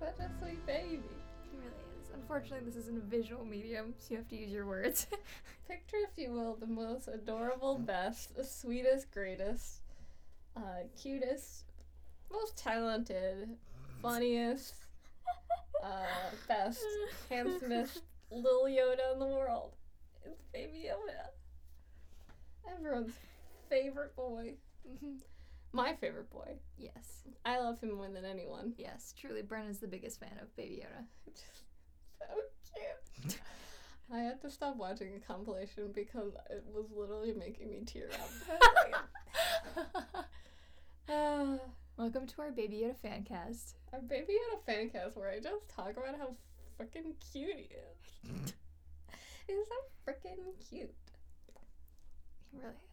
such a sweet baby. He really is. Unfortunately, this isn't a visual medium, so you have to use your words. Picture, if you will, the most adorable, best, the sweetest, greatest, uh, cutest, most talented, funniest, uh, best, handsomest little Yoda in the world. It's Baby Yoda. Everyone's favorite boy. My favorite boy. yes. I love him more than anyone. Yes, truly, Brenna's the biggest fan of Baby Yoda. So cute. I had to stop watching a compilation because it was literally making me tear up. Welcome to our Baby Yoda fan cast. our baby Yoda fan cast where I just talk about how freaking cute he is. He's so freaking cute. He really is.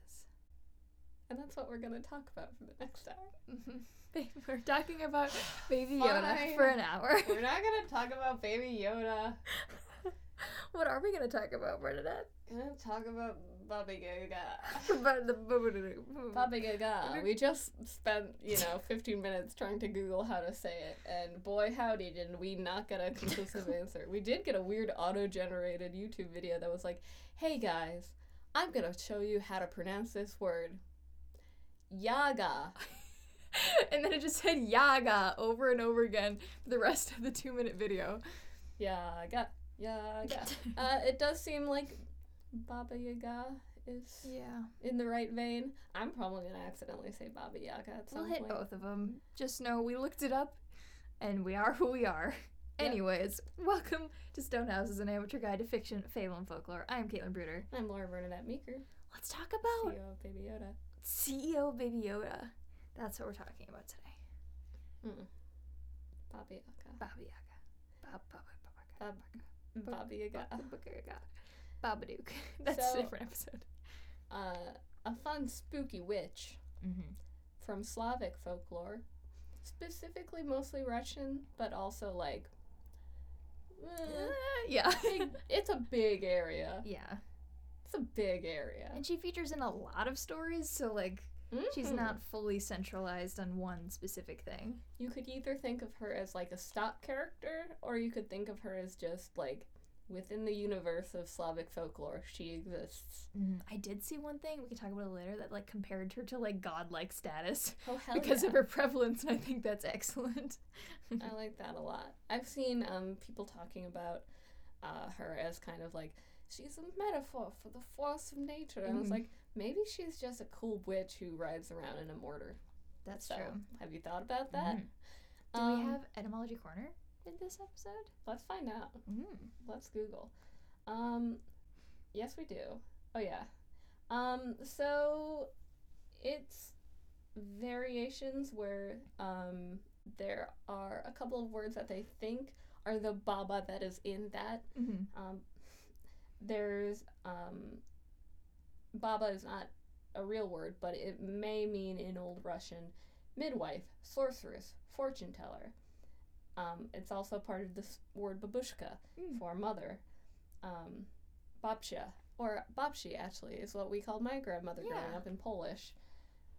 And that's what we're gonna talk about for the next hour. We're talking about Baby Yoda Fine. for an hour. We're not gonna talk about baby Yoda. what are we gonna talk about, Bernadette? We're gonna talk about Baba Yaga. about the Baba Yaga. We just spent, you know, 15 minutes trying to Google how to say it, and boy howdy did we not get a conclusive answer. We did get a weird auto-generated YouTube video that was like, "Hey guys, I'm gonna show you how to pronounce this word, Yaga." and then it just said Yaga over and over again for the rest of the two minute video. Yaga, Yaga. Uh, it does seem like Baba Yaga is Yeah. in the right vein. I'm probably gonna accidentally say Baba Yaga at some We'll hit point. both of them. Just know we looked it up and we are who we are. Yep. Anyways, welcome to Stonehouses, an amateur guide to fiction, fable, and folklore. I'm Caitlin Bruder. I'm Laura Bernadette Meeker, Let's talk about CEO of Baby Yoda. CEO Baby Yoda. That's what we're talking about today. Mm. Baba Yaga. Baba Yaga. Baba Bab- Baba Baba Yaga. Yaga. Babadook. That's So- a different episode. Uh, a fun spooky witch Mm-hmm. from Slavic folklore, specifically mostly Russian, but also like. eh, yeah. big, it's a big area. yeah. It's a big area. And she features in a lot of stories, so like she's Mhm. not fully centralized on one specific thing. You could either think of her as like a stock character, or you could think of her as just like within the universe of Slavic folklore, she exists. I did see one thing we can talk about it later that like compared her to like godlike status Oh hell because yeah. of her prevalence, and I think that's excellent. I like that a lot. I've seen um people talking about uh, her as kind of like she's a metaphor for the force of nature. And I was Mhm. like, maybe she's just a cool witch who rides around in a mortar. That's So, true. have you thought about that? Mhm. Do Um, we have etymology corner in this episode? Let's find out. Mm. Let's Google. Um, yes, we do. Oh yeah. Um, so it's variations where um there are a couple of words that they think are the baba that is in that. hmm Um, there's um, baba is not a real word, but it may mean in Old Russian midwife, sorceress, fortune teller. Um, it's also part of the word babushka Mm. for mother. Um, babcia, or babci actually, is what we called my grandmother growing up in Polish.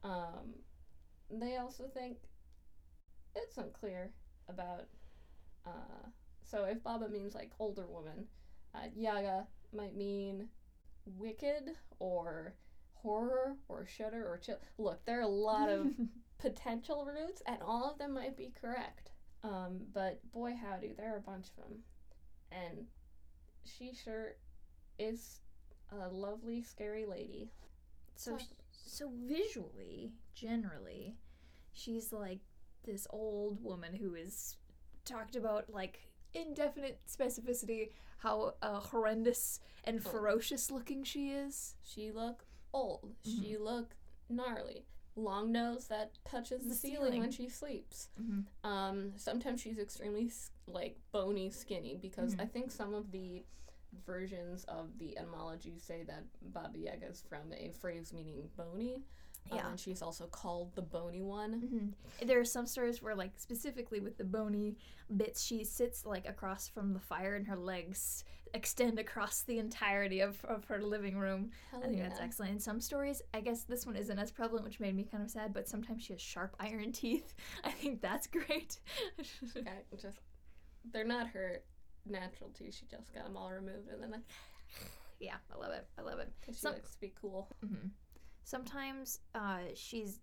Um, they also think it's unclear about. Uh, so if baba means like older woman, uh, yaga might mean wicked or horror or shudder or chill. Look, there are a lot of potential roots, and all of them might be correct. Um, but boy, howdy, there are a bunch of them. And she sure is a lovely, scary lady. So, Talk- so visually, generally, she's like this old woman who is talked about like indefinite specificity how uh, horrendous and Oh. ferocious looking she is. She look old. She look gnarly. Long nose that touches the, The ceiling, ceiling. when she sleeps. Mm-hmm. Um, sometimes she's extremely like bony, skinny because Mhm. I think some of the versions of the etymology say that Baba Yaga is from a phrase meaning bony. Um, Yeah. and she's also called the bony one. Mm-hmm. There are some stories where, like, specifically with the bony bits, she sits like across from the fire, and her legs extend across the entirety of, of her living room. Hell I think that's excellent. In some stories, I guess this one isn't as prevalent, which made me kind of sad. But sometimes she has sharp iron teeth. I think that's great. Okay, just they're not her natural teeth. She just got them all removed, and then like, Yeah, I love it. I love it. she Some- likes to be cool. hmm Sometimes uh, she's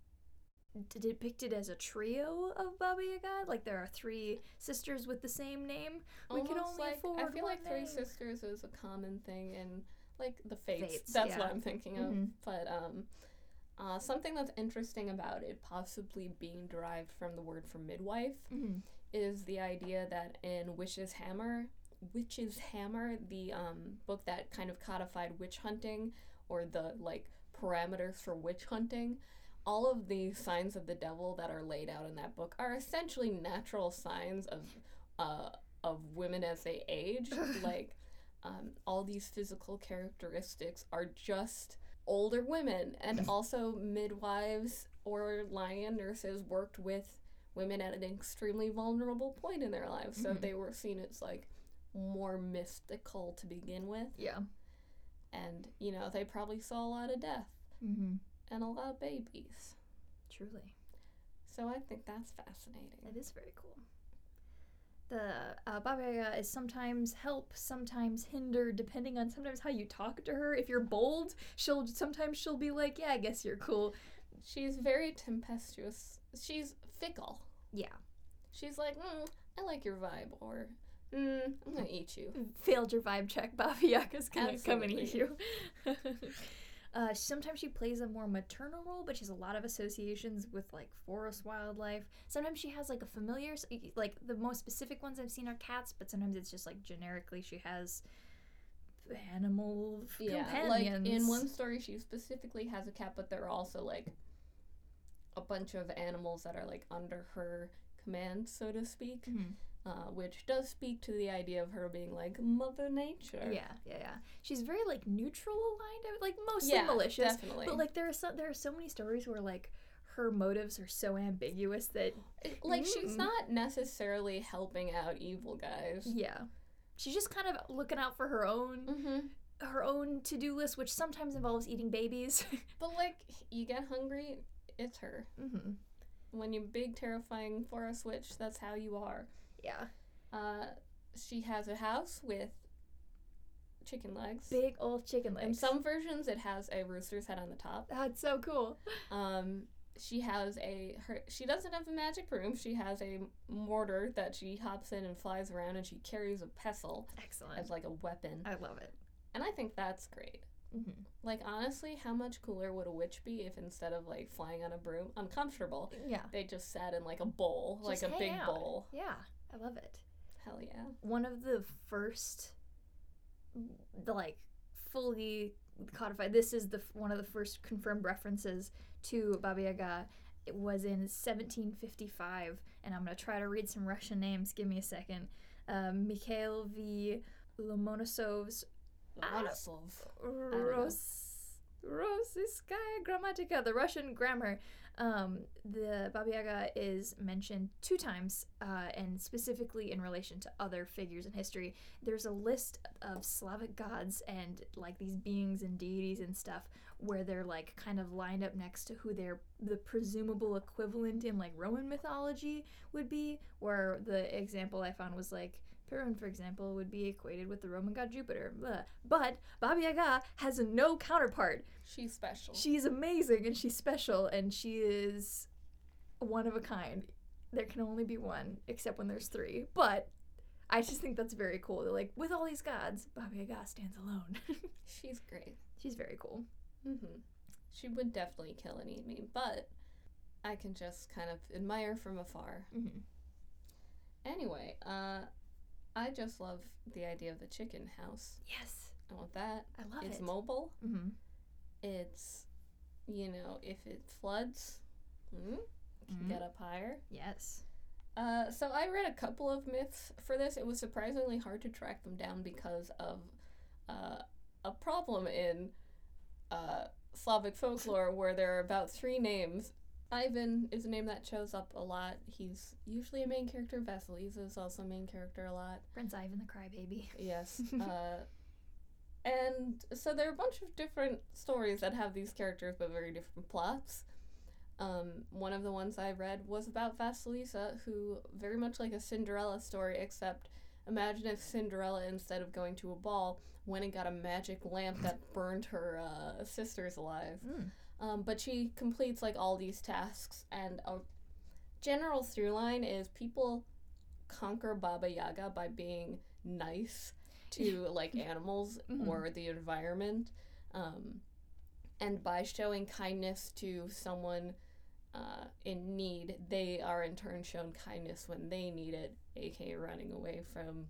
d- depicted as a trio of Baba Yaga. Like there are three sisters with the same name. We can only like I afford feel like one Three name. Sisters is a common thing in like the Fates. Fates, that's what. I'm thinking of. Mhm. But um, uh, something that's interesting about it possibly being derived from the word for midwife Mm-hmm. is the idea that in Witch's Hammer, Witch's Hammer, the um, book that kind of codified witch hunting or the like parameters for witch hunting, all of the signs of the devil that are laid out in that book are essentially natural signs of uh, of women as they age. like um, all these physical characteristics are just older women, and also midwives or lion nurses worked with women at an extremely vulnerable point in their lives, so Mhm. they were seen as like more mystical to begin with, Yeah. And you know they probably saw a lot of death Mm-hmm. and a lot of babies. Truly. So I think that's fascinating. That is very cool. The uh, Baba Yaga is sometimes help, sometimes hinder, depending on sometimes how you talk to her. If you're bold, she'll sometimes she'll be like, "Yeah, I guess you're cool." She's very tempestuous. She's fickle. Yeah. She's like, mm, I like your vibe, or mm, I'm gonna eat you. Failed your vibe check. Baba Yaga's gonna come and eat you. Uh, sometimes she plays a more maternal role, but she has a lot of associations with like forest wildlife. Sometimes she has like a familiar, like the most specific ones I've seen are cats, but sometimes it's just like generically she has animal Yeah, companions. like in one story, she specifically has a cat, but there are also like a bunch of animals that are like under her command, so to speak, Mhm. Uh, which does speak to the idea of her being like Mother Nature. Yeah, yeah, yeah. She's very like neutral aligned, I would- like mostly yeah, malicious. definitely. But like there are so there are so many stories where like her motives are so ambiguous that It- like she's Mm. not necessarily helping out evil guys. yeah, she's just kind of looking out for her own Mm-hmm. her own to do list, which sometimes involves eating babies. But like, you get hungry, it's her. mm-hmm. When you're big, terrifying forest witch, that's how you are. Yeah, Uh, she has a house with chicken legs. big old chicken legs. In some versions, it has a rooster's head on the top. that's so cool. Um, she has a her. She doesn't have a magic broom. She has a mortar that she hops in and flies around, and she carries a pestle Excellent. as like a weapon. I love it. And I think that's great. Mm-hmm. Like honestly, how much cooler would a witch be if instead of like flying on a broom, uncomfortable, Yeah. they just sat in like a bowl, like a big out. bowl. Yeah, I love it. Hell yeah. one of the first the like fully codified this is the one of the first confirmed references to baba yaga it was in 1755 and i'm going to try to read some russian names give me a second um, mikhail v lomonosov's Ah. Lomonosov. know. Ros- Rossiyskaya Grammatica, the Russian grammar. Um, the Baba Yaga is mentioned two times, uh, and specifically in relation to other figures in history. There's a list of Slavic gods and like these beings and deities and stuff where they're like kind of lined up next to who their the presumable equivalent in like Roman mythology would be. Where the example I found was like Perun, for example, would be equated with the Roman god Jupiter. Blah. But Baba Yaga has no counterpart. She's special. She's amazing and she's special and she is one of a kind. There can only be one, except when there's three. But I just think that's very cool. They're like, with all these gods, Baba Yaga stands alone. She's great. she's very cool. hmm She would definitely kill and eat me, but I can just kind of admire from afar. Mm-hmm. Anyway, uh, I just love the idea of the chicken house. Yes, I want that. I love it's it. mobile. mm-hmm. It's, you know, if it floods, mm, can Mhm. get up higher. Yes. Uh, so I read a couple of myths for this. It was surprisingly hard to track them down because of uh, a problem in uh, Slavic folklore where there are about three names. Ivan is a name that shows up a lot. He's usually a main character. Vasilisa is also a main character a lot. Prince Ivan the Crybaby. Yes. uh, and so there are a bunch of different stories that have these characters but very different plots. Um, one of the ones I read was about Vasilisa, who very much like a Cinderella story, except imagine if Cinderella, instead of going to a ball, went and got a magic lamp that burned her uh, sisters alive. Mm. Um, but she completes like all these tasks, and a general through line is people conquer Baba Yaga by being nice to like animals Mhm. or the environment, um, and by showing kindness to someone uh, in need, they are in turn shown kindness when they need it, aka running away from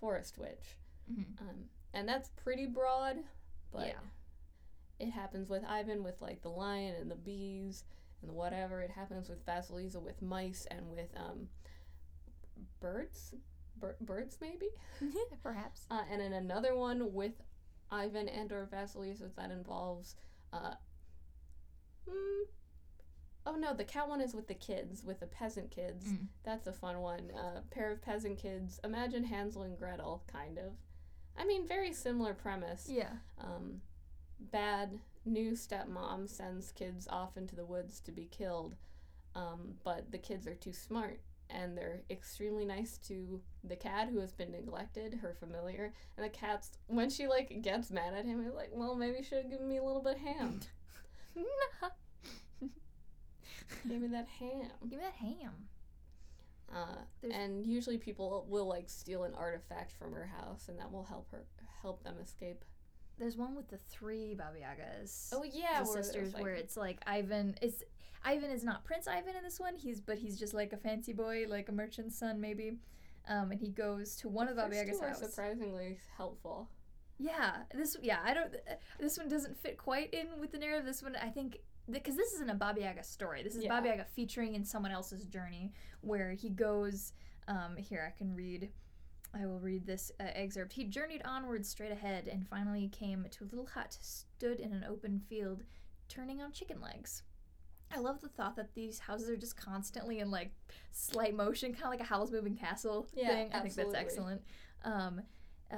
Forest Witch. Mhm. Um, and that's pretty broad, but Yeah. It happens with Ivan with like the lion and the bees and the whatever. It happens with Vasilisa with mice and with um, birds, Bir- birds maybe. Perhaps. Uh, and in another one with Ivan and or Vasilisa that involves. Uh, mm, oh no, the cat one is with the kids, with the peasant kids. Mm. That's a fun one. A uh, pair of peasant kids. Imagine Hansel and Gretel, kind of. I mean, very similar premise. Yeah. Um, bad new stepmom sends kids off into the woods to be killed, um, but the kids are too smart and they're extremely nice to the cat who has been neglected, her familiar. And the cat's when she like gets mad at him, he's like, "Well, maybe you should have given me a little bit of ham. Give me that ham." Give me that ham. Uh, and usually people will like steal an artifact from her house, and that will help her help them escape. There's one with the three Baba Yagas. Oh yeah, the where sisters, like, where it's like Ivan is Ivan is not Prince Ivan in this one. He's but he's just like a fancy boy, like a merchant's son maybe. Um, and he goes to one of Baba Yaga's house. surprisingly helpful. Yeah, this yeah I don't. This one doesn't fit quite in with the narrative. This one I think because this isn't a Baba Yaga story. This is Yeah. Baba Yaga featuring in someone else's journey where he goes. Um, here I can read. I will read this uh, excerpt. He journeyed onward straight ahead and finally came to a little hut stood in an open field, turning on chicken legs. I love the thought that these houses are just constantly in like slight motion, kind of like a Howl's Moving Castle Yeah, thing. I think that's excellent. Um, uh,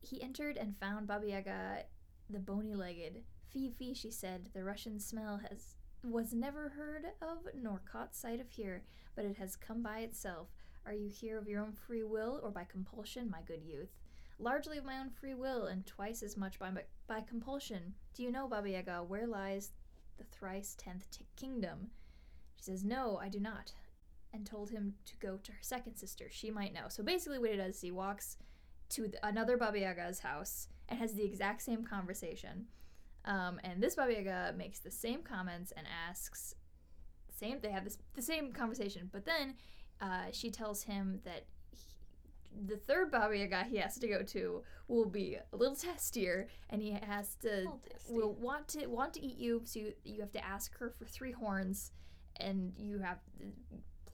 he entered and found Baba Yaga, the bony-legged. Fee fee, she said. The Russian smell has was never heard of nor caught sight of here, but it has come by itself. Are you here of your own free will or by compulsion, my good youth? Largely of my own free will, and twice as much by by compulsion. Do you know, Baba Yaga, where lies the thrice tenth t- kingdom? She says, No, I do not, and told him to go to her second sister. She might know. So basically, what he does is he walks to th- another Baba Yaga's house and has the exact same conversation. Um, and this Baba Yaga makes the same comments and asks, same. They have this the same conversation, but then uh, she tells him that he, the third Baba Yaga he has to go to will be a little testier, and he has to will want to want to eat you. So you, you have to ask her for three horns, and you have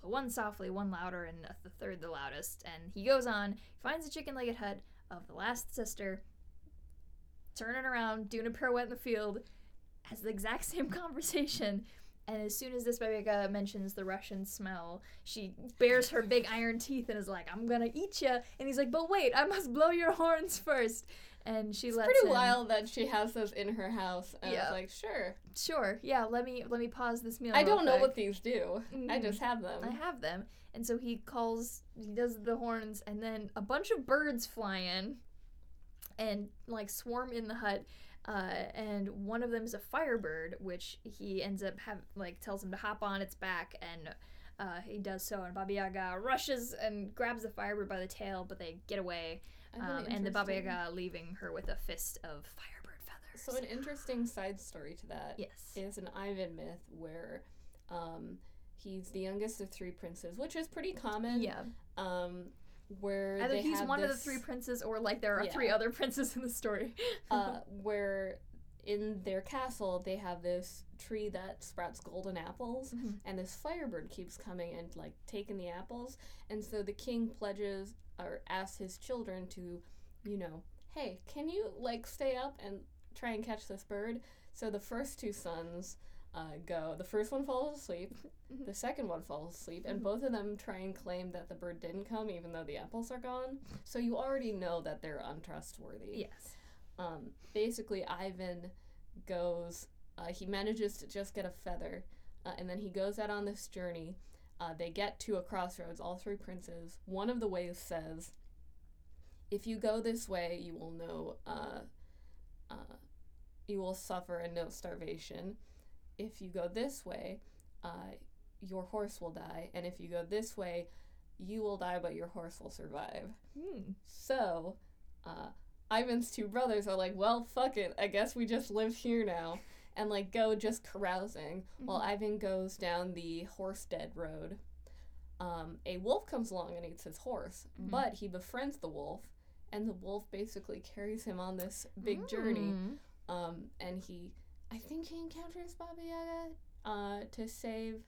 one softly, one louder, and the third the loudest. And he goes on, finds a chicken-legged hut of the last sister, turning around, doing a pirouette in the field, has the exact same conversation. And as soon as this Baba Yaga mentions the Russian smell, she bares her big iron teeth and is like, "I'm gonna eat you." And he's like, "But wait, I must blow your horns first. And she It's lets pretty him- wild that she has those in her house, and Yeah. it's like, sure. Sure, yeah. Let me let me pause this meal. I don't know quick. what these do. I Mhm. just have them. I have them. And so he calls, he does the horns, and then a bunch of birds fly in and like swarm in the hut. Uh, and one of them is a firebird, which he ends up have like tells him to hop on its back, and uh, he does so. And Baba Yaga rushes and grabs the firebird by the tail, but they get away. An Um, and the Baba Yaga leaving her with a fist of firebird feathers. So an interesting side story to that yes. is an Ivan myth where um, he's the youngest of three princes, which is pretty common. Yeah. Um, where Either he's one of the three princes, or like there are Yeah. three other princes in the story. uh, where in their castle they have this tree that sprouts golden apples Mhm. and this firebird keeps coming and like taking the apples and so the king pledges or asks his children to you know hey can you like stay up and try and catch this bird so the first two sons uh, go the first one falls asleep Mhm. the second one falls asleep and Mhm. both of them try and claim that the bird didn't come even though the apples are gone so you already know that they're untrustworthy yes. um, basically Ivan goes Uh, he manages to just get a feather, uh, and then he goes out on this journey. Uh, they get to a crossroads, all three princes. One of the ways says, If you go this way, you will know, uh, uh, you will suffer and know starvation. If you go this way, uh, your horse will die. And if you go this way, you will die, but your horse will survive. Hmm. So, uh, Ivan's two brothers are like, well, fuck it. I guess we just live here now. And like go just carousing while Ivan goes down the horse dead road. Um, a wolf comes along and eats his horse, Mhm. but he befriends the wolf, and the wolf basically carries him on this big journey. Mm. Um, and he, I think he encounters Baba Yaga uh, to save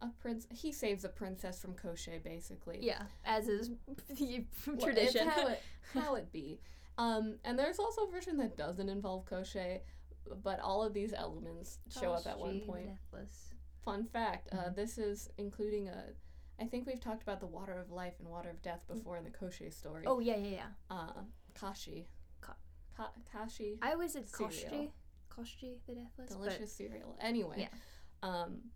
a prince. He saves a princess from Koschei, basically. Yeah, as is the Well, tradition. how it, how it be. Um, and there's also a version that doesn't involve Koschei, but all of these elements show up at one point. Deathless. Fun fact: uh, Mhm. this is including a. I think we've talked about the water of life and water of death before in the Koschei story. Oh yeah, yeah, yeah. uh, Kashi. Ka- Ka- Kashi. I always said Cereal. Koschei. Koschei the Deathless. delicious cereal. Anyway, Yeah. um,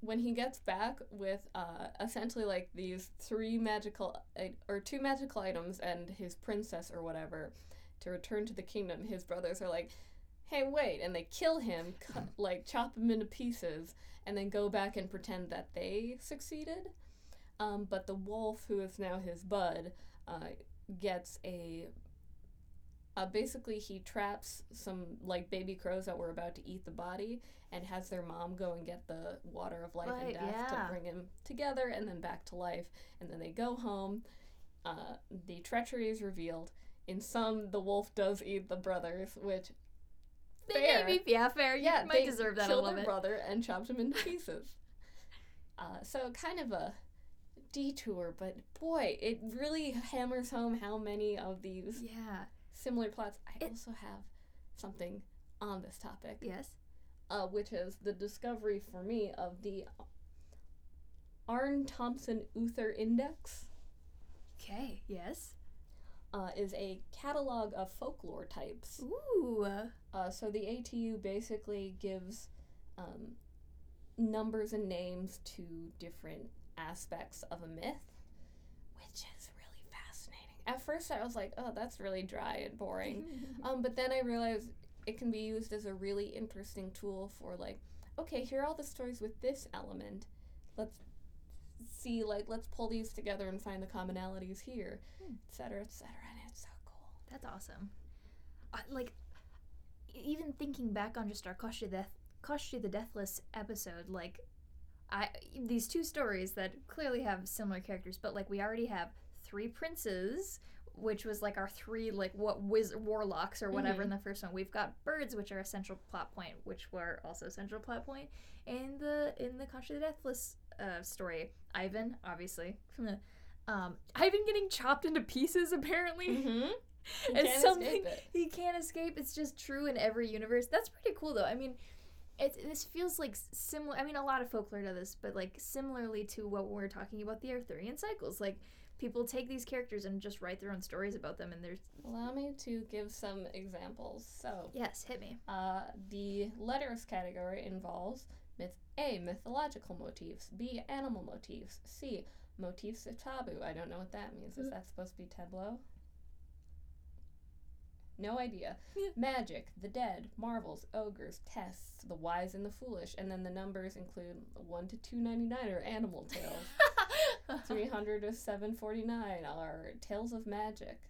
when he gets back with uh, essentially like these three magical i- or two magical items and his princess or whatever to return to the kingdom, his brothers are like, "Hey, wait!" and they kill him, cut, like chop him into pieces, and then go back and pretend that they succeeded. Um, but the wolf, who is now his bud, uh, gets a uh, basically he traps some like baby crows that were about to eat the body and has their mom go and get the water of life Right, and death yeah. to bring him together and then back to life and then they go home uh, the treachery is revealed in some the wolf does eat the brothers which They fair. maybe yeah, fair. You yeah might they deserve that a killed little their brother and chopped him into pieces uh, so kind of a detour but boy it really hammers home how many of these Yeah. Similar plots. I It- also have something on this topic, Yes. uh, which is the discovery for me of the Aarne Thompson Uther Index. Okay. Yes. Uh, is a catalog of folklore types. Ooh. Uh, so the ATU basically gives um, numbers and names to different aspects of a myth, which is really fascinating. At first, I was like, "Oh, that's really dry and boring." Um, but then I realized it can be used as a really interesting tool for like, okay, here are all the stories with this element. Let's see, like, let's pull these together and find the commonalities here, Hmm. et cetera, et cetera. And it's so cool. That's awesome. I, like, even thinking back on just our Koshi the Koshi the Deathless episode, like, I these two stories that clearly have similar characters, but like we already have three princes, which was like our three like what wiz warlocks or whatever in the first one. We've got birds, which are a central plot point, which were also a central plot point in the in the Koshi the Deathless uh, story. Ivan, obviously. Um, Ivan getting chopped into pieces apparently. Mm-hmm. It's something he can't escape. It's just true in every universe. That's pretty cool, though. I mean, it this feels like similar. I mean, a lot of folklore does this, but like similarly to what we're talking about the Arthurian cycles. Like people take these characters and just write their own stories about them, and there's Allow me to give some examples. So, yes, hit me. uh, the letters category involves myth A. Mythological motifs. B. Animal motifs. C. Motifs of taboo. I don't know what that means. Is that supposed to be tableau? No idea. Magic, the dead, marvels, ogres, tests, the wise and the foolish, and then the numbers include one to two ninety nine are animal tales. 300 to 749 are tales of magic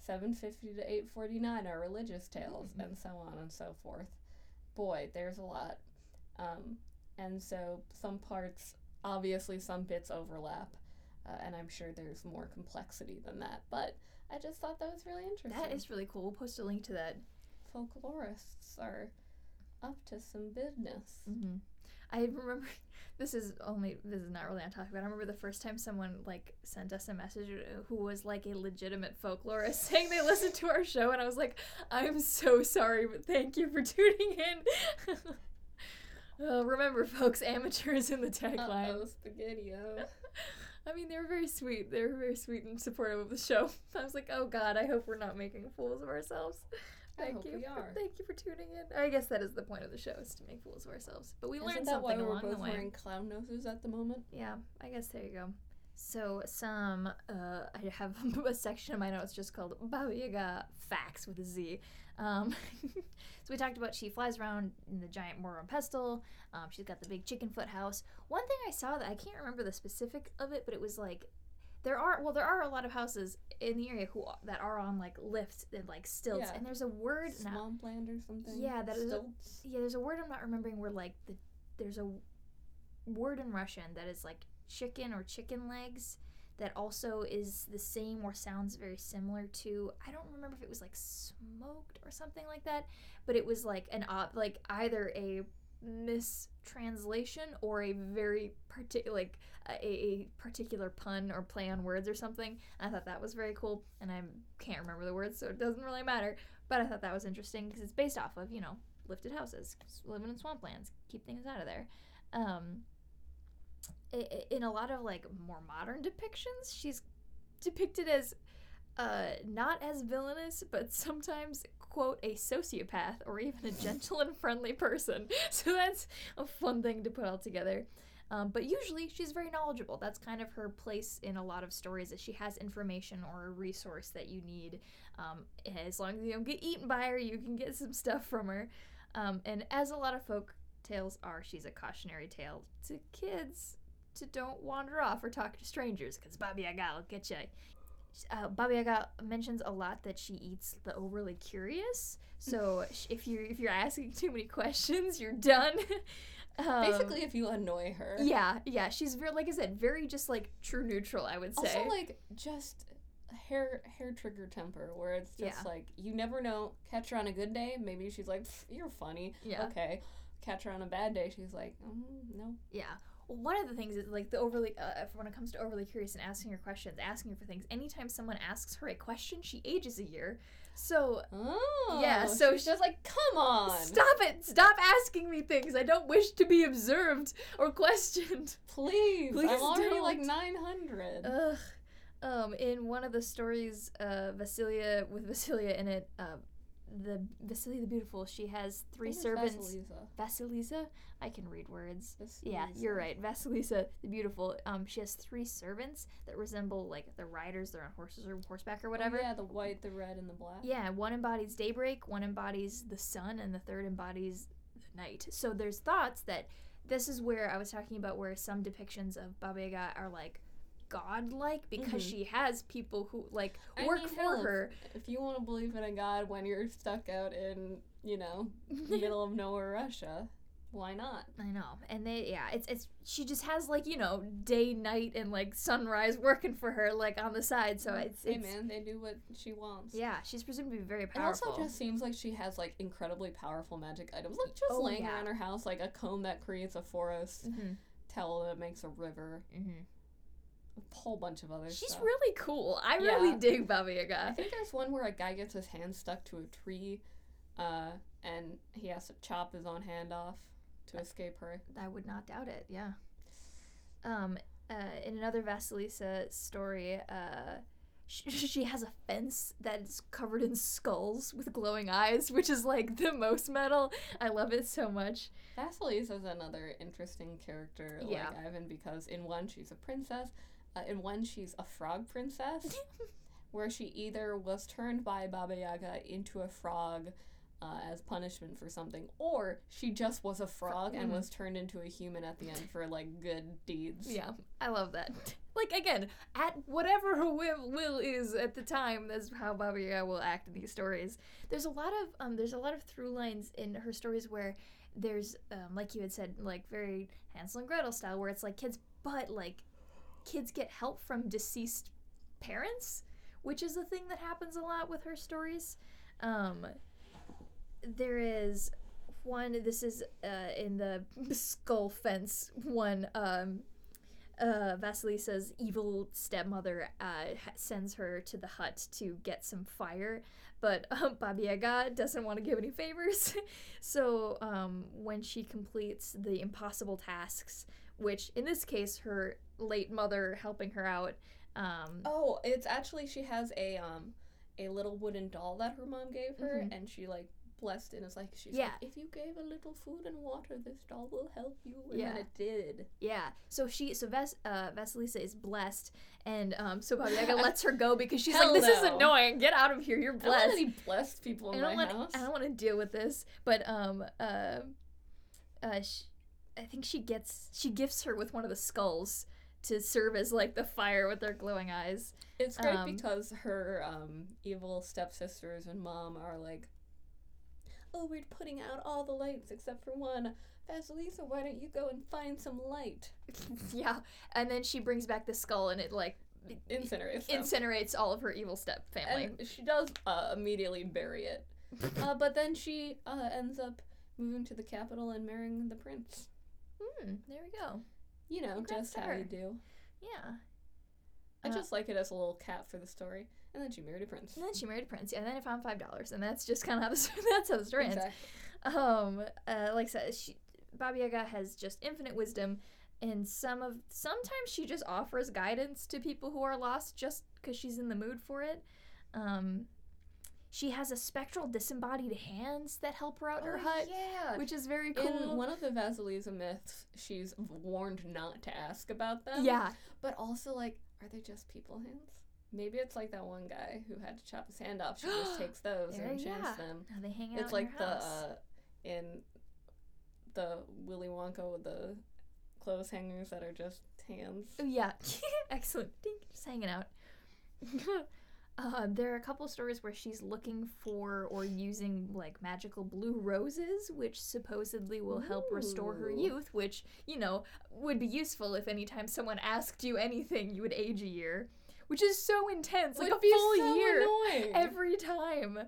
750 to 849 are religious tales Mhm. and so on and so forth boy there's a lot um, and so some parts obviously some bits overlap uh, and i'm sure there's more complexity than that but i just thought that was really interesting that is really cool. We'll post a link to that. folklorists are up to some business Mm-hmm. I remember this is only this is not really on topic, but I remember the first time someone like sent us a message uh, who was like a legitimate folklorist saying they listened to our show, and I was like, I'm so sorry, but thank you for tuning in. uh, remember, folks, amateurs in the tagline. Uh-oh, spaghetti I mean, they were very sweet. They were very sweet and supportive of the show. I was like, oh god, I hope we're not making fools of ourselves. Thank you. for- thank you for tuning in. I guess that is the point of the show is to make fools of ourselves. But we Isn't learned that why something we're along both the way. wearing clown noses at the moment? Yeah, I guess there you go. So some uh, I have a section of my notes just called Baba Yaga facts with a Z. Um, so we talked about she flies around in the giant and pestle. Um, she's got the big chicken foot house. One thing I saw that I can't remember the specific of it, but it was like there are well there are a lot of houses in the area who that are on like lifts and like stilts, Yeah. and there's a word. Swampland or something? Yeah, that is a- Yeah, there's a word I'm not remembering where like the there's a word in Russian that is like chicken or chicken legs that also is the same or sounds very similar to I don't remember if it was like smoked or something like that, but it was like an op like either a mistranslation or a very particular like a, a particular pun or play on words or something. I thought that was very cool, and I can't remember the words, so it doesn't really matter. But I thought that was interesting because it's based off of you know lifted houses, living in swamplands, keep things out of there. Um, in a lot of like more modern depictions, she's depicted as uh, not as villainous, but sometimes quote a sociopath or even a gentle and friendly person. So that's a fun thing to put all together. Um, but usually she's very knowledgeable. That's kind of her place in a lot of stories that she has information or a resource that you need. Um, as long as you don't get eaten by her, you can get some stuff from her. Um, and as a lot of folk tales are, she's a cautionary tale to kids to don't wander off or talk to strangers because Baba Yaga will get you. Uh, Baba Yaga mentions a lot that she eats the overly curious. So if you're if you're asking too many questions, you're done. Um, Basically, if you annoy her. yeah, yeah, she's very like I said, very just like true neutral. I would say. Also, like, just hair hair trigger temper, where it's just Yeah. like, you never know. Catch her on a good day, maybe she's like, you're funny. yeah. Okay. Catch her on a bad day, she's like, mm, no. Yeah. Well, one of the things is like the overly, uh, when it comes to overly curious and asking her questions, asking her for things. Anytime someone asks her a question, she ages a year. So Oh. Yeah, so she's she- just like, come on. stop it! Stop asking me things. I don't wish to be observed or questioned. Please. Please I'm already like don't. 900. Ugh. Um, in one of the stories, uh, Vasilia with Vasilia in it, uh, the Vasilia the Beautiful, she has three I think it's servants. Vasilisa. Vasilisa, I can read words. Yeah, you're right. Vasilisa the Beautiful. Um, she has three servants that resemble like the riders. They're on horses or horseback or Oh, whatever. yeah, the white, the red, and the black. Yeah, one embodies daybreak, one embodies the sun, and the third embodies the night. So there's thoughts that this is where I was talking about where some depictions of Baba Yaga are like godlike because Mhm. she has people who like I work mean, for hell, her. If you want to believe in a god when you're stuck out in, you know, middle of nowhere Russia, why not? I know, and they yeah, it's it's she just has like you know day, night, and like sunrise working for her like on the side. So it's, hey man, they do what she wants. yeah, she's presumed to be very powerful. It also just seems like she has like incredibly powerful magic items, like just Oh, laying yeah. around her house, like a comb that creates a forest, hmm towel that makes a river, hmm a whole bunch of other She's stuff. really cool. I really dig Baba Yaga. I think there's one where a guy gets his hand stuck to a tree, uh, and he has to chop his own hand off to escape her. I would not doubt it. Yeah. Um, uh, in another Vasilisa story, uh, she, she has a fence that's covered in skulls with glowing eyes, which is like the most metal. I love it so much. Vasilisa is another interesting character, Yeah. like Ivan, because in one she's a princess, uh, in one she's a frog princess, where she either was turned by Baba Yaga into a frog uh, as punishment for something, or she just was a frog and mhm. was turned into a human at the end for like good deeds. Yeah, I love that. Like again, at whatever her will, will is at the time, that's how Baba Yaga will act in these stories. There's a lot of um, there's a lot of through lines in her stories where there's um, like you had said, like very Hansel and Gretel style, where it's like kids, but like kids get help from deceased parents, which is a thing that happens a lot with her stories. Um, there is one. This is uh, in the skull fence one. Um, uh, Vasilisa's evil stepmother uh, sends her to the hut to get some fire, but um, Baba Yaga doesn't want to give any favors. so um, when she completes the impossible tasks, which in this case her late mother helping her out, um, Oh, it's actually she has a um a little wooden doll that her mom gave her, Mhm. and she like blessed. And it's like she's Yeah. like, if you gave a little food and water, this doll will help you. And Yeah. it did. Yeah. So she so Ves uh Vasilisa is blessed and um so Baba Yaga lets her go because she's Hell like this is annoying. Get out of here. You're I don't want blessed. blessed people I don't my want house. I don't want to deal with this. But um uh uh sh I think she gets she gifts her with one of the skulls to serve as like the fire with their glowing eyes. It's great Um, because her um, evil stepsisters and mom are like, "Oh, we're putting out all the lights except for one. Vasilisa, why don't you go and find some light?" yeah. And then she brings back the skull and it like Incinerates them. incinerates all of her evil step family. and she does uh, immediately bury it. uh, but then she uh, ends up moving to the capital and marrying the prince. Hmm, there we go. You know, Congrats just how her. you do. Yeah. I Uh, just like it as a little cap for the story. And then she married a prince. And then she married a prince, yeah, and then I found five dollars, and that's just kind of how the that's how the story ends. Exactly. Um, uh, like I said, she, Baba Yaga has just infinite wisdom, and some of sometimes she just offers guidance to people who are lost just because she's in the mood for it. Um, she has a spectral disembodied hands that help her out in her Oh, hut, yeah. which is very cool. In one of the Vasilisa myths, she's warned not to ask about them. yeah, But also, like, are they just people hands? Maybe it's like that one guy who had to chop his hand off. She just takes those There- and enchants yeah. them. Now they hang out It's like the uh, in the Willy Wonka with the clothes hangers that are just hands. Oh yeah, excellent. Just hanging out. uh, there are a couple stories where she's looking for or using like magical blue roses, which supposedly will help restore her youth. Which you know would be useful if anytime someone asked you anything, you would age a year, which is so intense, like Would a be full so year annoying. every time.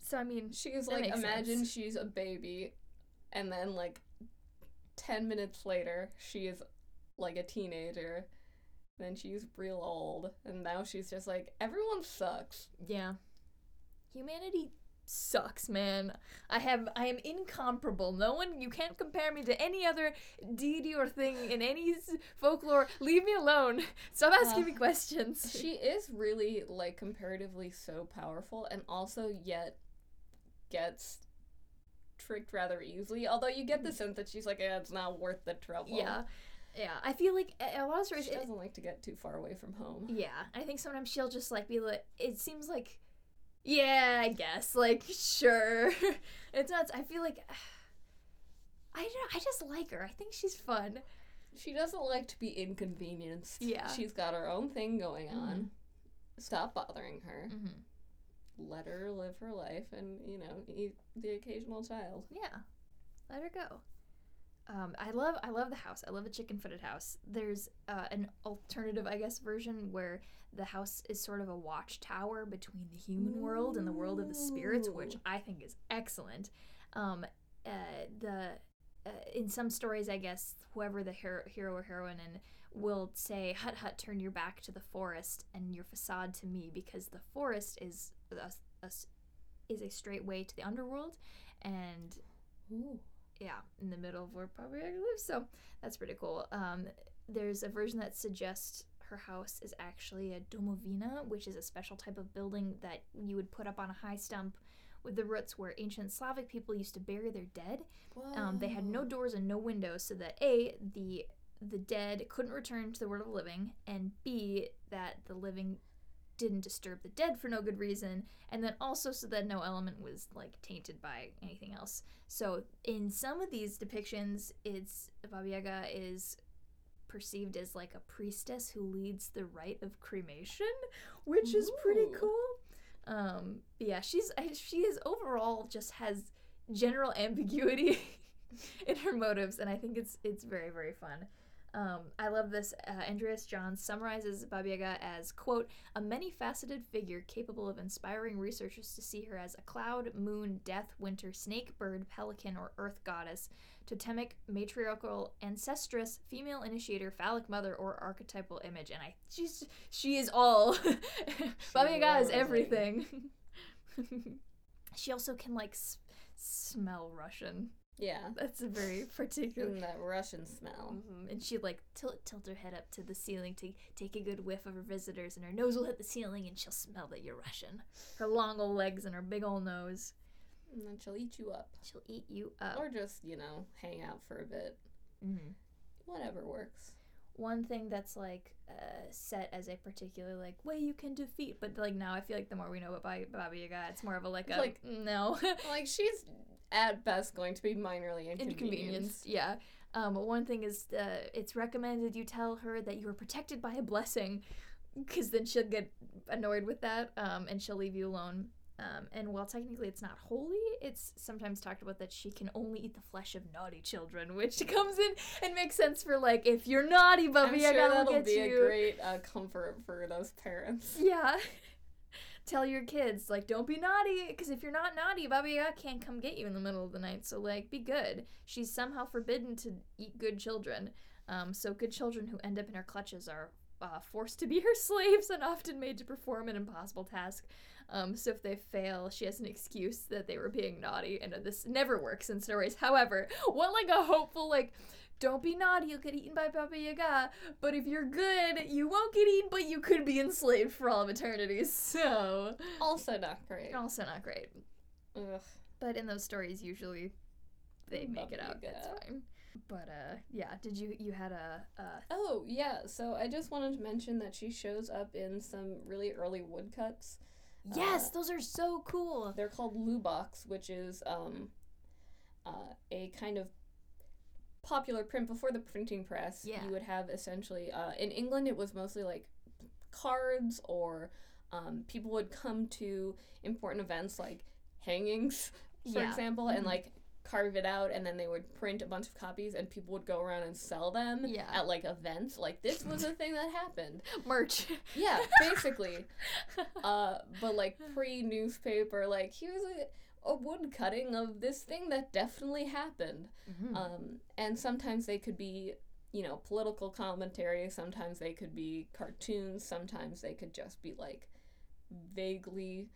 So I mean, She's like, imagine sense. she's a baby, and then like, ten minutes later, she is like a teenager. Then she's real old, and now she's just like, everyone sucks. Yeah. Humanity sucks, man. I have I am incomparable. No one you can't compare me to any other deity or thing in any folklore. Leave me alone. Stop asking Uh, me questions. She is really like comparatively so powerful, and also yet gets tricked rather easily. Although you get the sense that she's like, eh, it's not worth the trouble. yeah. Yeah. I feel like a lot of stories She doesn't like to get too far away from home. Yeah, I think sometimes she'll just like be like, it seems like, yeah, I guess, like, sure. it's not. I feel like, I don't. I just like her. I think she's fun. She doesn't like to be inconvenienced. Yeah. She's got her own thing going on. Mhm. Stop bothering her. Mm-hmm. Let her live her life and, you know, eat the occasional child. Yeah, let her go. Um, I love. I love the house. I love the chicken-footed house. There's uh, an alternative, I guess, version where the house is sort of a watchtower between the human world and the world of the spirits, which I think is excellent. Um, uh, the uh, in some stories, I guess whoever the hero, hero or heroine in will say, "Hut hut, turn your back to the forest and your facade to me," because the forest is a, a, is a straight way to the underworld, and Ooh. Yeah, in the middle of where Baba Yaga lives. So that's pretty cool. Um, there's a version that suggests her house is actually a domovina, which is a special type of building that you would put up on a high stump with the roots where ancient Slavic people used to bury their dead. Um, they had no doors and no windows, so that a the the dead couldn't return to the world of the living, and b that the living didn't disturb the dead for no good reason, and then also so that no element was like tainted by anything else. So in some of these depictions, it's Baba Yaga is perceived as like a priestess who leads the rite of cremation, which is pretty cool. Um, yeah, she's she is overall just has general ambiguity in her motives, and I think it's it's very very fun. Um, I love this. Uh, Andreas Johns summarizes Baba Yaga as quote a many-faceted figure capable of inspiring researchers to see her as a cloud, moon, death, winter, snake, bird, pelican, or earth goddess, totemic, matriarchal, ancestress, female initiator, phallic mother, or archetypal image. And I she's she is all. Baba Yaga is everything. she also can like s- smell Russian. Yeah. That's a very particular. And that Russian smell. Mhm. And she'd like tilt tilt her head up to the ceiling to take a good whiff of her visitors, and her nose will hit the ceiling, and she'll smell that you're Russian. Her long old legs and her big old nose. And then she'll eat you up. She'll eat you up. Or just, you know, hang out for a bit. hmm Whatever works. One thing that's like uh, set as a particular like way you can defeat, but like now I feel like the more we know about Baba Yaga, it's more of a like a Like- no Like, she's at best going to be minorly inconvenience. inconvenienced. Yeah. Um, one thing is uh, it's recommended you tell her that you are protected by a blessing, because then she'll get annoyed with that, um, and she'll leave you alone. Um, and while technically it's not holy, it's sometimes talked about that she can only eat the flesh of naughty children, which comes in and makes sense for like if you're naughty, Baba I'm sure will that'll get be you. a great uh, comfort for those parents. Yeah. Tell your kids, like, don't be naughty, because if you're not naughty, Baba Yaga can't come get you in the middle of the night. So, like, be good. She's somehow forbidden to eat good children. Um, so, good children who end up in her clutches are uh, forced to be her slaves and often made to perform an impossible task. Um, so, if they fail, she has an excuse that they were being naughty, and this never works in stories. However, what, like, a hopeful, like, don't be naughty, you'll get eaten by Baba Yaga. But if you're good, you won't get eaten, but you could be enslaved for all of eternity. So, Also not great. also not great. Ugh. But in those stories, usually they make it out. It's Yaga. fine. But uh, yeah. Did you you had a uh? Oh, yeah. So I just wanted to mention that she shows up in some really early woodcuts. Yes, Uh, those are so cool. They're called Lubox, which is um, uh, a kind of popular print before the printing press. Yeah. You would have essentially, uh, in England, it was mostly like cards or um, people would come to important events like hangings, for Yeah. example, and Mhm. like carve it out and then they would print a bunch of copies and people would go around and sell them Yeah. at like events like this was a thing that happened Merch. yeah basically uh, but like pre newspaper, like here's a, a wood cutting of this thing that definitely happened. Mhm. Um, and sometimes they could be, you know, political commentary. Sometimes they could be cartoons. Sometimes they could just be like vaguely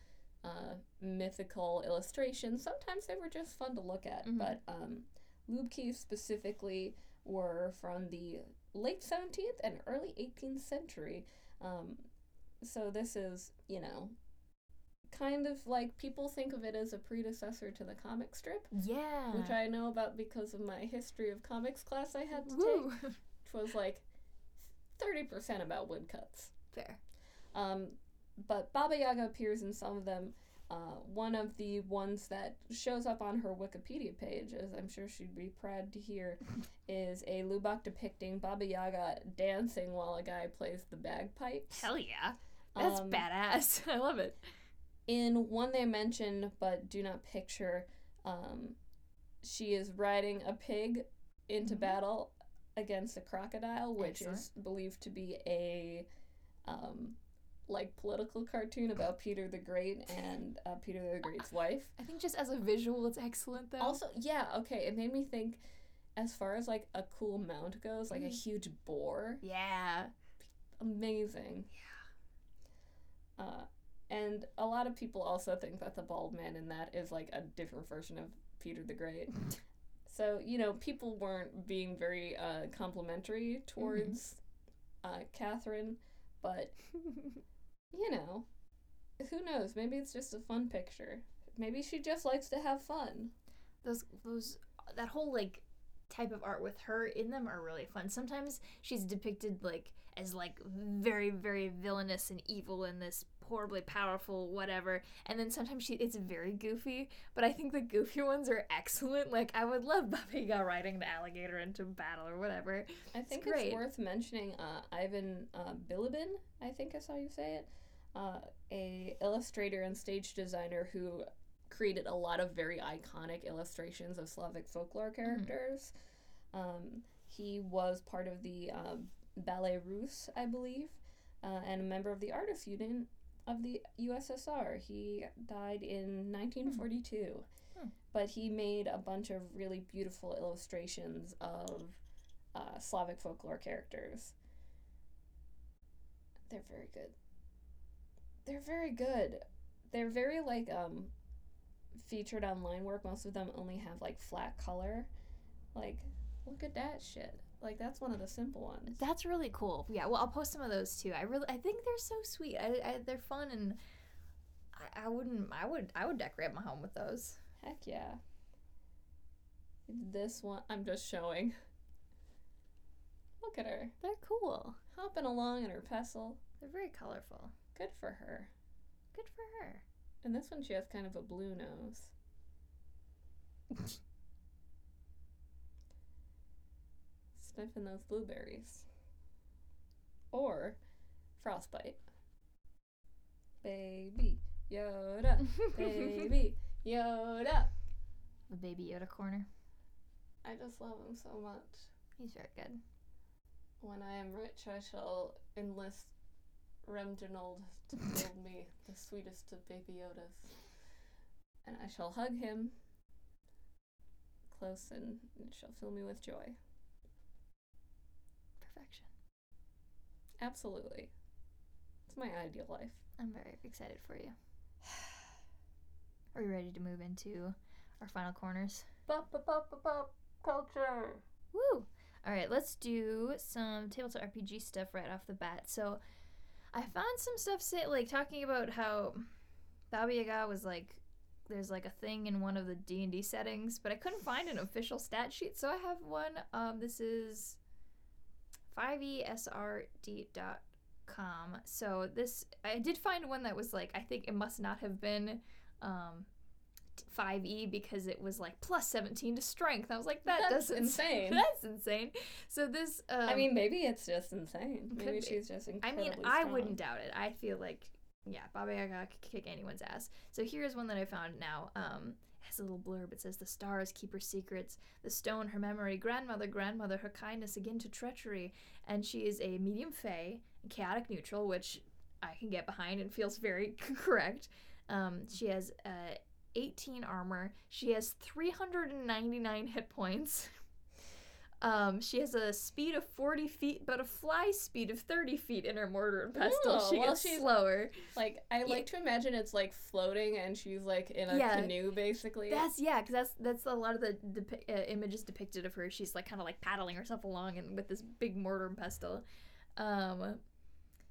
uh, mythical illustrations. Sometimes they were just fun to look at. Mhm. But um, lubki specifically were from the late 17th and early 18th century. Um, so this is, you know, kind of like people think of it as a predecessor to the comic strip, yeah. which I know about because of my history of comics class I had to take, Woo. which was like 30% about woodcuts. Fair. Um, but Baba Yaga appears in some of them. Uh, one of the ones that shows up on her Wikipedia page, as I'm sure she'd be proud to hear, is a lubok depicting Baba Yaga dancing while a guy plays the bagpipes. Hell yeah. That's Um, badass. I love it. In one they mention but do not picture, um, she is riding a pig into Mhm. battle against a crocodile, which is believed to be a um, like political cartoon about Peter the Great and uh, Peter the Great's wife. I think just as a visual, it's excellent though. Also, yeah, okay, it made me think as far as like a cool mount goes, like a Mm. huge boar, yeah. amazing. Yeah. Uh, and a lot of people also think that the bald man in that is like a different version of Peter the Great. so, you know, people weren't being very uh, complimentary towards uh, Catherine, but, you know, who knows? Maybe it's just a fun picture. Maybe she just likes to have fun. those those that whole like type of art with her in them are really fun. Sometimes she's depicted like as like very very villainous and evil in this horribly powerful whatever. And then sometimes she it's very goofy but i think the goofy ones are excellent. Like i would love baba yaga riding the alligator into battle or whatever. I think great. it's worth mentioning uh, Ivan uh, Bilibin, I think is how you say it, uh, a illustrator and stage designer who created a lot of very iconic illustrations of Slavic folklore characters. Um, he was part of the uh, Ballet Russe, I believe, uh, and a member of the Artists Union of the USSR. He died in 1942. Hmm. But he made a bunch of really beautiful illustrations of uh, Slavic folklore characters. They're very good. They're very good. They're very like um featured on line work, most of them only have like flat color. Like, look at that shit. Like that's one of the simple ones. That's really cool. Yeah, well, I'll post some of those too. I really, I think they're so sweet. I, I they're fun, and I, I wouldn't, I would, I would decorate my home with those. Heck yeah. This one I'm just showing. Look at her. They're cool. Hopping along in her pestle. They're very colorful. Good for her. Good for her. And this one she has kind of a blue nose. Sniffing those blueberries. Or frostbite. Baby Yoda. Baby Yoda. The baby Yoda corner. I just love him so much. He's very good. When I am rich, I shall enlist Reginald to build me the sweetest of baby Yodas. And I shall hug him close, and it shall fill me with joy. Absolutely. It's my ideal life. I'm very excited for you. Are you ready to move into our final corners? Pop, pop, pop, pop, pop culture. Woo! All right, let's do some tabletop RPG stuff right off the bat. So, I found some stuff say like talking about how Baba Yaga was like there's like a thing in one of the D and D settings, but I couldn't find an official stat sheet, so I have one. Um, this is 5esrd.com. So this I did find one that was like I think it must not have been um 5e because it was like plus 17 to strength. I was like that That's doesn't insane. That's insane. So this um, I mean, maybe it's just insane. Maybe be. she's just I incredibly mean, I wouldn't doubt it. I feel like, yeah, Baba Yaga could kick anyone's ass. So here's one that I found now. Um, little blurb. It says, "The stars keep her secrets. The stone, her memory. Grandmother, grandmother, her kindness again to treachery." And she is a medium fey, chaotic neutral, which I can get behind and feels very correct. Um, she has uh, 18 armor. She has 399 hit points. Um, she has a speed of 40 feet, but a fly speed of 30 feet in her mortar and pestle. Oh, she well, gets she's- slower. Like, I like to imagine it's like floating and she's like in a Yeah. canoe, basically. That's yeah, because that's that's a lot of the depi- uh, images depicted of her. She's like kind of like paddling herself along and with this big mortar and pestle. Um,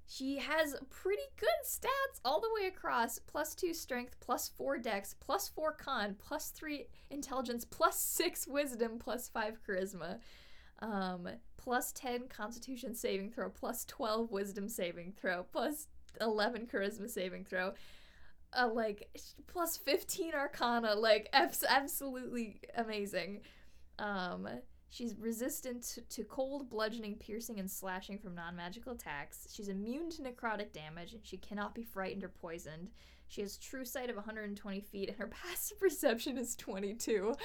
she has pretty good stats all the way across: plus two strength, plus four dex, plus four con, plus three intelligence, plus six wisdom, plus five charisma. Um, plus 10 constitution saving throw, plus 12 wisdom saving throw, plus 11 charisma saving throw. Uh, like plus 15 arcana like abs- absolutely amazing. Um she's resistant to, to cold bludgeoning piercing and slashing from non-magical attacks she's immune to necrotic damage and she cannot be frightened or poisoned she has true sight of 120 feet and her passive perception is 22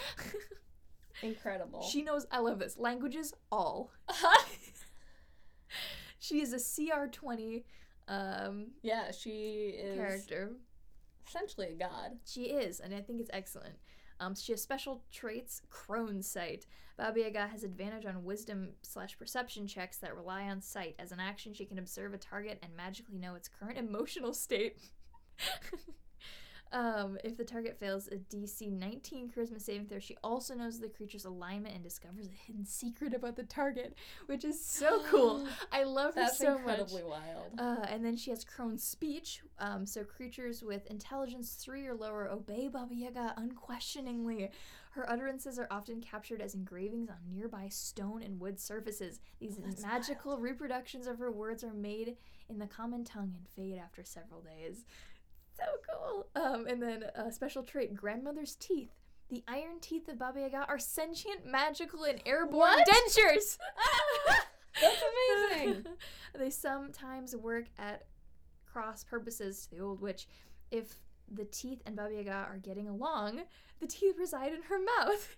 incredible. she knows i love this languages all she is a cr20 um yeah, she is character essentially a god. She is, and I think it's excellent. Um, she has special traits, crone sight. Baba Yaga has advantage on wisdom slash perception checks that rely on sight. As an action, she can observe a target and magically know its current emotional state. um, if the target fails a DC 19 charisma saving throw, she also knows the creature's alignment and discovers a hidden secret about the target, which is so cool. I love her That's so much. incredibly wild. Uh, and then she has crone speech. Um, so creatures with intelligence three or lower obey Baba Yaga unquestioningly. Her utterances are often captured as engravings on nearby stone and wood surfaces. These Oh, that's magical reproductions of her words are made in the common tongue and fade after several days. So cool. Um, and then a special trait: grandmother's teeth. The iron teeth of Baba Yaga are sentient, magical, and airborne What? dentures. That's amazing. they sometimes work at cross purposes to the old witch. If the teeth and Baba Yaga are getting along, the teeth reside in her mouth,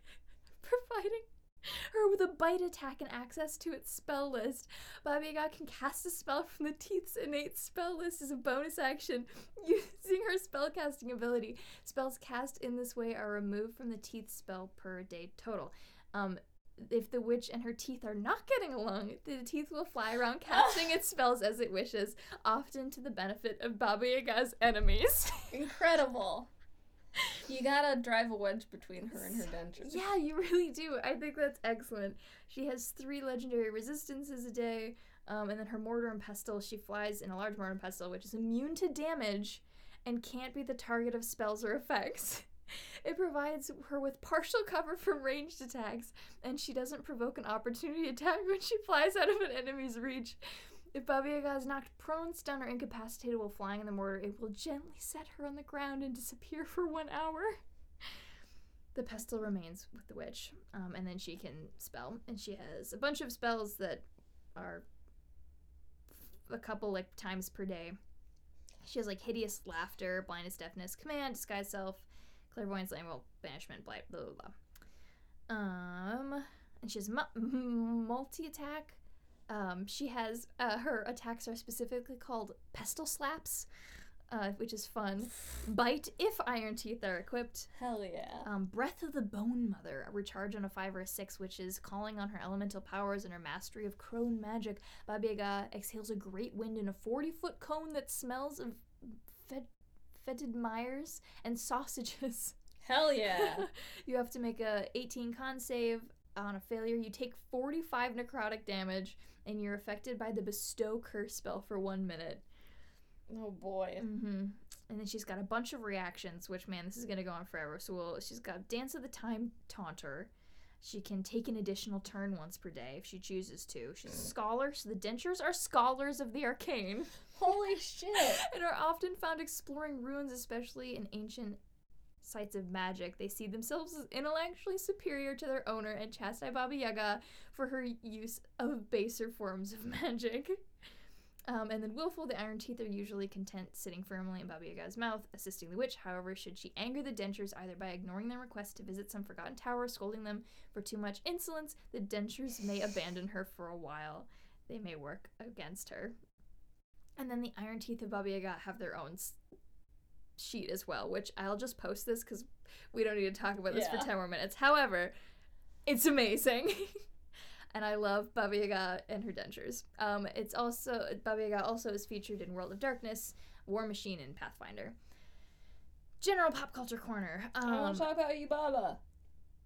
providing her with a bite attack and access to its spell list. Baba Yaga can cast a spell from the teeth's innate spell list as a bonus action using her spellcasting ability. Spells cast in this way are removed from the teeth spell per day total. Um, if the witch and her teeth are not getting along, the teeth will fly around casting its spells as it wishes, often to the benefit of Baba Yaga's enemies. Incredible. You gotta drive a wedge between her and her dentures. Yeah, you really do. I think that's excellent. She has three legendary resistances a day, um, and then her mortar and pestle. She flies in a large mortar and pestle, which is immune to damage and can't be the target of spells or effects. It provides her with partial cover from ranged attacks, and she doesn't provoke an opportunity attack when she flies out of an enemy's reach. If Baba Yaga is knocked prone, stunned, or incapacitated while flying in the mortar, it will gently set her on the ground and disappear for one hour. The pestle remains with the witch, um, and then she can spell, and she has a bunch of spells that are a couple like times per day. She has like hideous laughter, blindness, deafness, command, disguise self, clairvoyance, language, banishment, blah blah blah. Um, and she has mu- multi attack. Um, she has uh, her attacks are specifically called pestle slaps, uh, which is fun. Bite if iron teeth are equipped. Hell yeah. Um, Breath of the Bone Mother, a recharge on a 5 or a 6, which is calling on her elemental powers and her mastery of crone magic. Baba Yaga exhales a great wind in a 40 foot cone that smells of fed- fetid mires and sausages. Hell yeah. you have to make a 18 con save. On a failure, you take 45 necrotic damage, and you're affected by the Bestow Curse spell for one minute. oh boy. Mm-hmm. And then she's got a bunch of reactions, which man, this is gonna go on forever. So we'll, she's got Dance of the Time Taunter. She can take an additional turn once per day if she chooses to. She's a scholar, so the dentures are scholars of the arcane Holy shit. and are often found exploring ruins, especially in ancient sites of magic. They see themselves as intellectually superior to their owner and chastise Baba Yaga for her use of baser forms of magic. Um, and then willful, the iron teeth are usually content sitting firmly in Baba Yaga's mouth, assisting the witch. However, should she anger the dentures either by ignoring their request to visit some forgotten tower, or scolding them for too much insolence, the dentures may abandon her for a while. They may work against her. And then the Iron Teeth of Baba Yaga have their own sheet as well, which I'll just post this because we don't need to talk about this Yeah. for 10 more minutes. However, it's amazing. and I love Baba Yaga and her dentures. Um, it's also, Baba Yaga also is featured in World of Darkness, War Machine, and Pathfinder. General Pop Culture Corner. I want Um, to talk about Yubaba.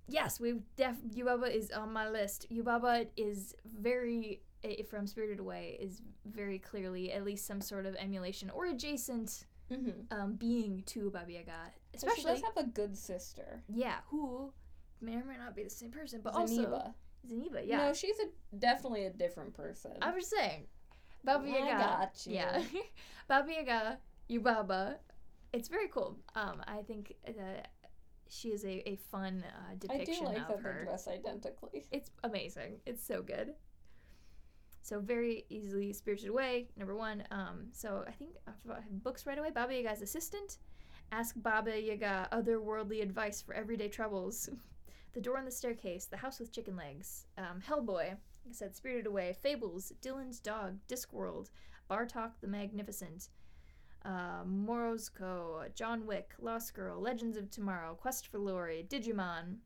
Yes, we def Yubaba is on my list. Yubaba is very eh, from Spirited Away is very clearly at least some sort of emulation or adjacent Mm-hmm. um, being to Baba Yaga. she Especially does have a good sister. yeah, who may or may not be the same person, but also Zeniba. Zeniba. Yeah, No, she's a definitely a different person. I was saying Baba I Yaga. got you. Yeah, Baba Yaga, Yubaba. It's very cool. Um, I think uh, she is a, a fun uh, I do like of that her. they dress identically. It's amazing. It's so good. So very easily spirited away. Number one. Um. So I think I books right away. Baba Yaga's assistant. Ask Baba Yaga otherworldly advice for everyday troubles. the door on the staircase. The house with chicken legs. Um. Hellboy. Like I said, Spirited Away. Fables. Dylan's dog. Discworld. Bartok the Magnificent. Uh, Morozko, John Wick, Lost Girl, Legends of Tomorrow, Quest for Glory, Digimon,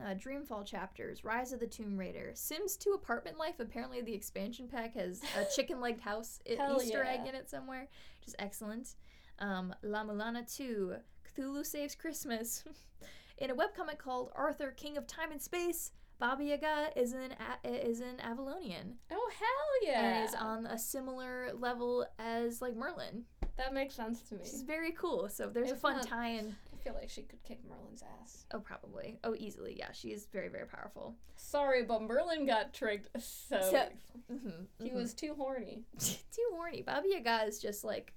uh, Dreamfall chapters, Rise of the Tomb Raider, Sims 2 Apartment Life. Apparently, the expansion pack has a chicken legged house Easter egg in it somewhere, which is excellent. Um, La Mulana 2, Cthulhu Saves Christmas. in a webcomic called Arthur, King of Time and Space, Baba Yaga is an a- is an Avalonian Oh hell yeah! and is on a similar level as like Merlin. that makes sense to me. She's very cool. So there's a If fun not- tie-in. I feel like she could kick Merlin's ass. Oh, probably. Oh, easily. Yeah, she is very very powerful. Sorry, but Merlin got tricked so. So- easily. Mm-hmm, He was too horny. too horny. Baba Yaga is just like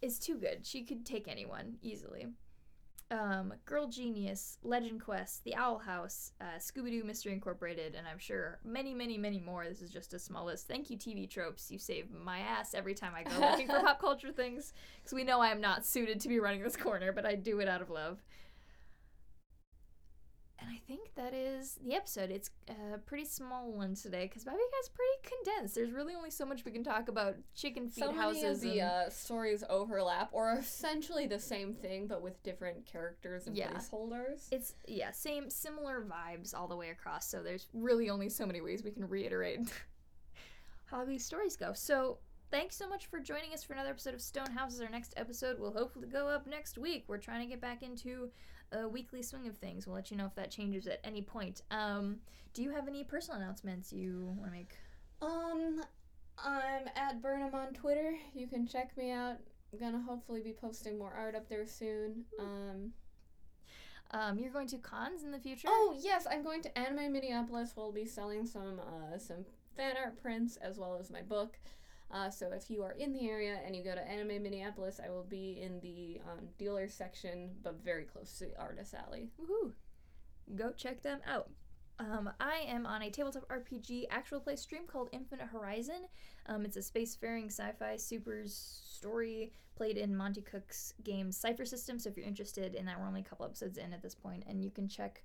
is too good. She could take anyone easily. Um, Girl Genius, Legend Quest, The Owl House, uh, Scooby Doo Mystery Incorporated, and I'm sure many, many, many more. This is just a small list. Thank you, TV tropes. You save my ass every time I go looking for pop culture things because we know I am not suited to be running this corner, but I do it out of love. And I think that is the episode. It's a pretty small one today because Baba Yaga's pretty condensed. There's really only so much we can talk about chicken feed So many houses. of the uh, stories overlap, or are essentially the same thing, but with different characters and Yeah. placeholders. It's yeah, same similar vibes all the way across. So there's really only so many ways we can reiterate how these stories go. So thanks so much for joining us for another episode of Stone Houses. Our next episode will hopefully go up next week. We're trying to get back into a weekly swing of things. We'll let you know if that changes at any point. Um, do you have any personal announcements you want to make? Um, I'm at Burnham on Twitter. You can check me out. I'm gonna hopefully be posting more art up there soon. Um, Um, you're going to cons in the future? oh yes, I'm going to Anime Minneapolis. We'll be selling some uh, some fan art prints as well as my book. Uh, so if you are in the area and you go to Anime Minneapolis, I will be in the um, dealer section, but very close to the artist alley. Woohoo! Go check them out. Um, I am on a tabletop RPG actual play stream called Infinite Horizon. Um, it's a spacefaring sci-fi supers story played in Monte Cook's game Cypher System. So if you're interested in that, we're only a couple episodes in at this point, and you can check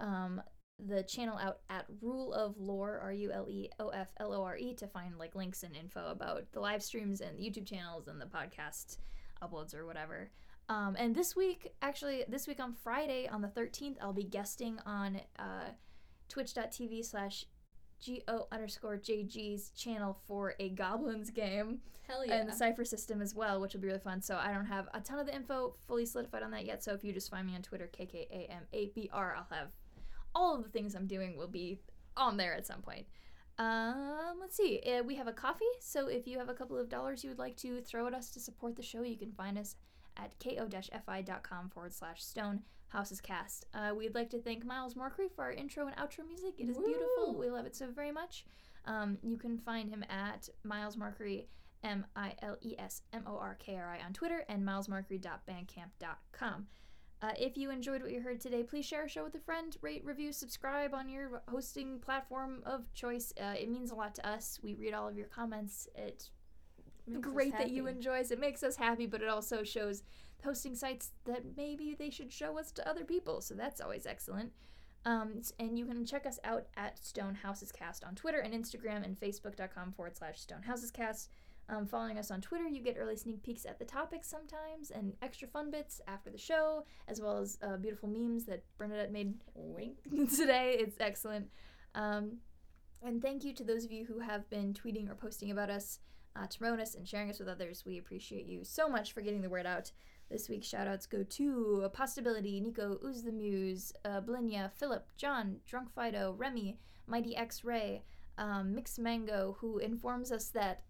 um, the channel out at Rule of Lore, R U L E O F L O R E, to find like links and info about the live streams and the YouTube channels and the podcast uploads or whatever. Um, and this week, actually, this week on Friday, on the 13th, I'll be guesting on uh, twitch.tv slash go underscore jg's channel for a goblins game Hell yeah. and the cypher system as well which will be really fun so i don't have a ton of the info fully solidified on that yet so if you just find me on twitter k-k-a-m-a-b-r i'll have all of the things i'm doing will be on there at some point um, let's see. Uh, we have a Ko-fi, so if you have a couple of dollars you would like to throw at us to support the show, you can find us at ko-fi.com forward slash stone houses cast. Uh, we'd like to thank Miles Morkery for our intro and outro music. It is beautiful. We love it so very much. Um, you can find him at Miles Morkery, M I L E S M O R K R I on Twitter, and milesmarkery.bandcamp.com. Uh, if you enjoyed what you heard today, please share our show with a friend, rate, review, subscribe on your hosting platform of choice. Uh, it means a lot to us. We read all of your comments. It's Makes great that you enjoy us. It makes us happy, but it also shows hosting sites that maybe they should show us to other people. So that's always excellent. Um, and you can check us out at Stone Houses Cast on Twitter and Instagram and Facebook.com forward slash Stone Houses Cast. Um, following us on Twitter, you get early sneak peeks at the topics sometimes and extra fun bits after the show, as well as uh, beautiful memes that Bernadette made Wink. today. It's excellent. Um, and thank you to those of you who have been tweeting or posting about us, uh, to promote us and sharing us with others. We appreciate you so much for getting the word out. This week's shoutouts go to Possibility, Nico, Ooze the Muse, uh, Blinya, Philip, John, Drunk Fido, Remy, Mighty X Ray, um, Mix Mango, who informs us that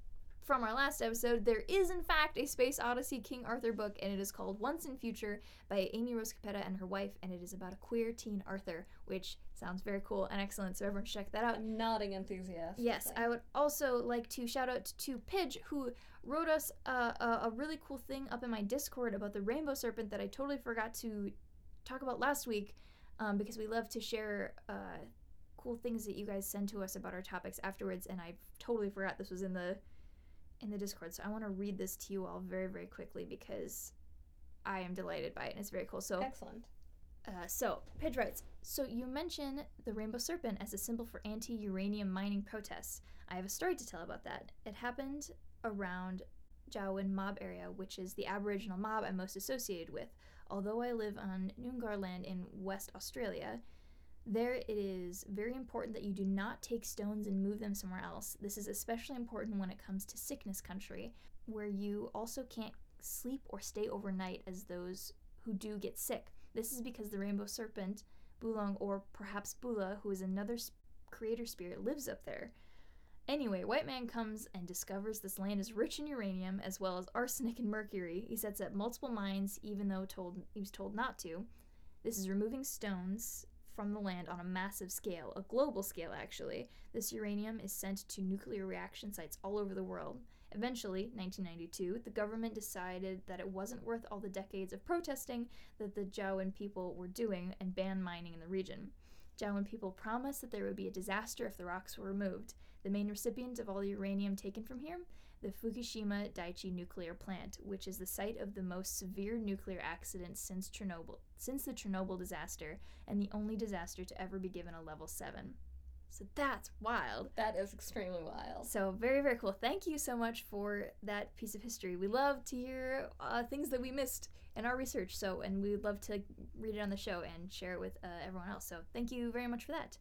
from our last episode, there is in fact a Space Odyssey King Arthur book, and it is called Once and Future by Amy Rose Capetta and her wife, and it is about a queer teen Arthur, which sounds very cool and excellent. So everyone should check that out. I'm nodding enthusiastically. Yes, I would also like to shout out to Pidge, who wrote us a, a, a really cool thing up in my Discord about the rainbow serpent that I totally forgot to talk about last week um, because we love to share uh, cool things that you guys send to us about our topics afterwards, and I totally forgot this was in the in the Discord. So I want to read this to you all very very quickly because I am delighted by it and it's very cool. So Excellent. uh, so, Pidge writes So, you mention the rainbow serpent as a symbol for anti uranium mining protests. I have a story to tell about that. It happened around Jawoyn mob area, which is the Aboriginal mob I'm most associated with. Although I live on Noongar land in West Australia, there it is very important that you do not take stones and move them somewhere else. This is especially important when it comes to sickness country, where you also can't sleep or stay overnight as those who do get sick. This is because the rainbow serpent, Bolung, or perhaps Bula, who is another s- creator spirit, lives up there. Anyway, White Man comes and discovers this land is rich in uranium as well as arsenic and mercury. He sets up multiple mines, even though told he was told not to. This is removing stones from the land on a massive scale, a global scale actually. This uranium is sent to nuclear reaction sites all over the world. Eventually, 1992, the government decided that it wasn't worth all the decades of protesting that the Jawoyn people were doing and banned mining in the region. Jawoyn people promised that there would be a disaster if the rocks were removed. The main recipient of all the uranium taken from here? The Fukushima Daiichi nuclear plant, which is the site of the most severe nuclear accident since Chernobyl, since the Chernobyl disaster, and the only disaster to ever be given a level 7. So that's wild. That is extremely wild. So very very cool. Thank you so much for that piece of history. We love to hear uh, things that we missed in our research. So and we'd love to read it on the show and share it with uh, everyone else. So thank you very much for that.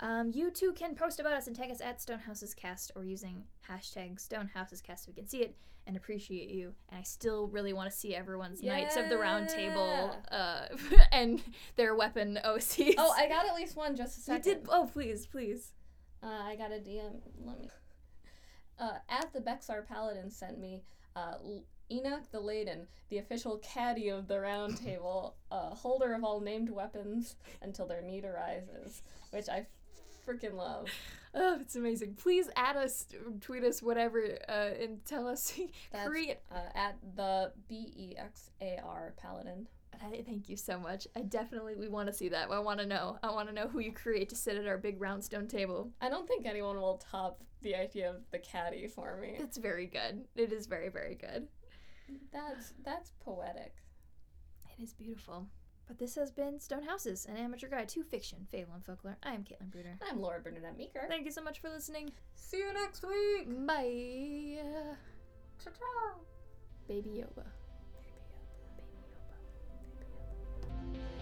Um, you too can post about us and tag us at StonehousesCast or using hashtag StonehousesCast so we can see it and appreciate you. And I still really want to see everyone's Knights of the Round Table uh, and their weapon OCs. Oh, I got at least one. Just a second. you did. Oh, please, please. Uh, I got a DM. Let me. Uh, at the Bexar Paladin sent me uh, Enoch the Laden, the official caddy of the Round Table, uh, holder of all named weapons until their need arises, which I freaking love. Oh, it's amazing. Please add us, tweet us, whatever, uh, and tell us. Create. uh, at the B E X A R Paladin. I- Thank you so much. I definitely we want to see that. I want to know. I want to know who you create to sit at our big round stone table. I don't think anyone will top the idea of the caddy for me. It's very good. It is very very good. That's that's poetic. It is beautiful. But this has been Stone Houses, an amateur guide to fiction, fable, and folklore. I am Caitlin Bruder. I'm Laura Bernadette Meeker. Thank you so much for listening. See you next week. Bye. Cha cha. Baby Yoba. Baby Yoba. Baby Yoba. Baby Yoba.